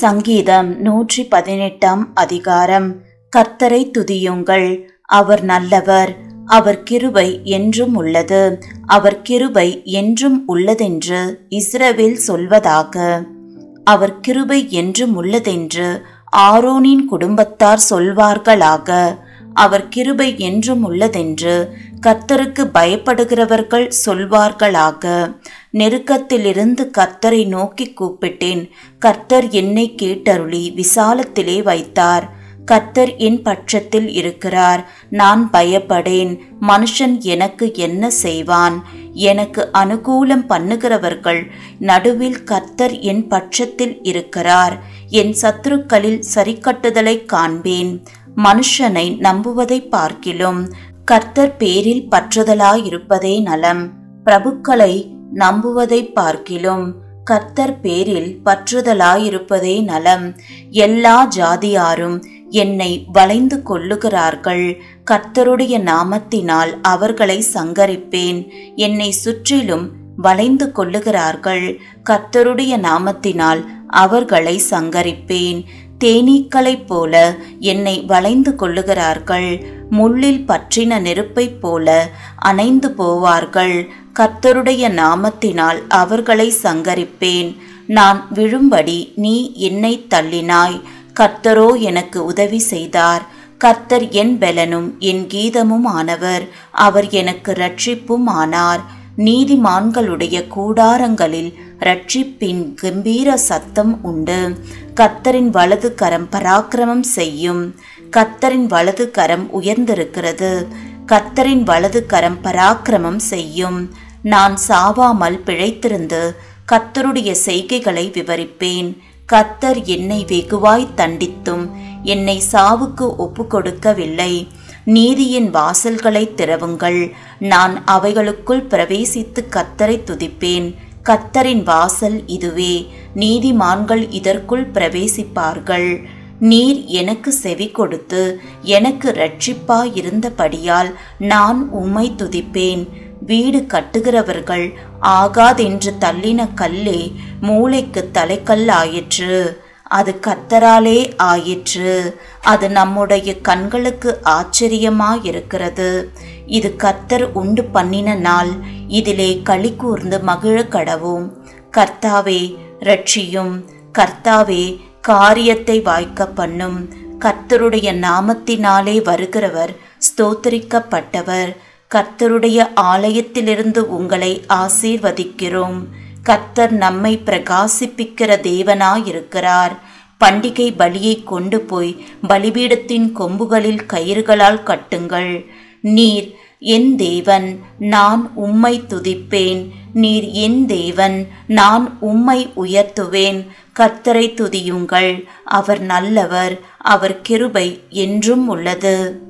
சங்கீதம் நூற்றி பதினெட்டாம் அதிகாரம். கர்த்தரை துதியுங்கள். அவர் நல்லவர். அவர் கிருபை என்றும் உள்ளது. அவர் கிருபை என்றும் உள்ளதென்று இஸ்ரவேல் சொல்வதாக. அவர் கிருபை என்றும் உள்ளதென்று ஆரோனின் குடும்பத்தார் சொல்வார்களாக. அவர் கிருபை என்றும் உள்ளதென்று கர்த்தருக்கு பயப்படுகிறவர்கள் சொல்வார்களாக. நெருக்கத்திலிருந்து கர்த்தரை நோக்கி கூப்பிட்டேன். கர்த்தர் என்னை கேட்டருளி விசாலத்திலே வைத்தார். கர்த்தர் என் பட்சத்தில் இருக்கிறார். நான் பயப்படேன். மனுஷன் எனக்கு என்ன செய்வான்? எனக்கு அனுகூலம் பண்ணுகிறவர்கள் நடுவில் கர்த்தர் என் பட்சத்தில் இருக்கிறார். என் சத்துருக்களில் சரிக்கட்டுதலை காண்பேன். மனுஷனை நம்புவதை பார்க்கிலும் கர்த்தர் பேரில் பற்றுதலாயிருப்பதே நலம். பிரபுக்களை நம்புவதை பார்க்கிலும் கர்த்தர் பேரில் பற்றுதலாயிருப்பதே நலம். எல்லா ஜாதியாரும் என்னை வளைந்து கொள்ளுகிறார்கள் கர்த்தருடைய நாமத்தினால் அவர்களை சங்கரிப்பேன். என்னை சுற்றிலும் வளைந்து கொள்ளுகிறார்கள் கர்த்தருடைய நாமத்தினால் அவர்களை சங்கரிப்பேன். தேனீக்களைப் போல என்னை வளைந்து கொள்ளுகிறார்கள். முள்ளில் பற்றின நெருப்பைப் போல அணைந்து போவார்கள். கர்த்தருடைய நாமத்தினால் அவர்களை சங்கரிப்பேன். நான் விழும்படி நீ என்னை தள்ளினாய். கர்த்தரோ எனக்கு உதவி செய்தார். கர்த்தர் என் பெலனும் என் கீதமும் ஆனவர் அவர் எனக்கு ரட்சிப்பும் ஆனார் நீதிமான்களுடைய கூடாரங்களில் ரட்சிப்பின் கம்பீர சத்தம் உண்டு. கத்தரின் வலது கரம் பராக்கிரமம் செய்யும். கத்தரின் வலது கரம் உயர்ந்திருக்கிறது. கத்தரின் வலது கரம் பராக்கிரமம் செய்யும். நான் சாவாமல் பிழைத்திருந்து கத்தருடைய செய்கைகளை விவரிப்பேன். கத்தர் என்னை வெகுவாய் தண்டித்தும் என்னை சாவுக்கு ஒப்பு கொடுக்கவில்லை நீதியின் வாசல்களை திறவுங்கள். நான் அவைகளுக்குள் பிரவேசித்து கத்தரை துதிப்பேன். கத்தரின் வாசல் இதுவே. நீதிமான்கள் இதற்குள் பிரவேசிப்பார்கள். நீர் எனக்கு செவி கொடுத்து எனக்கு ரட்சிப்பாயிருந்தபடியால் நான் உம்மை துதிப்பேன். வீடு கட்டுகிறவர்கள் ஆகாதென்று தள்ளின கல்லே மூளைக்கு தலைக்கல்லாயிற்று. அது கத்தராலே ஆயிற்று. அது நம்முடைய கண்களுக்கு ஆச்சரியமாயிருக்கிறது. இது கத்தர் உண்டு பண்ணின நாள். இதிலே களி கூர்ந்து மகிழ கடவோம். கர்த்தாவே ரட்சியும் கர்த்தாவே காரியத்தை வாய்க்க பண்ணும். கர்த்தருடைய நாமத்தினாலே வருகிறவர் ஸ்தோத்தரிக்கப்பட்டவர். கர்த்தருடைய ஆலயத்திலிருந்து உங்களை ஆசீர்வதிக்கிறோம். கர்த்தர் நம்மை பிரகாசிப்பிக்கிற தேவனாயிருக்கிறார். பண்டிகை பலியை கொண்டு போய் பலிபீடத்தின் கொம்புகளில் கயிறுகளால் கட்டுங்கள். நீர் என் தேவன் நான் உம்மை துதிப்பேன். நீர் என் தேவன் நான் உம்மை உயர்த்துவேன். கர்த்தரை துதியுங்கள். அவர் நல்லவர் அவர் கிருபை என்றும் உள்ளது.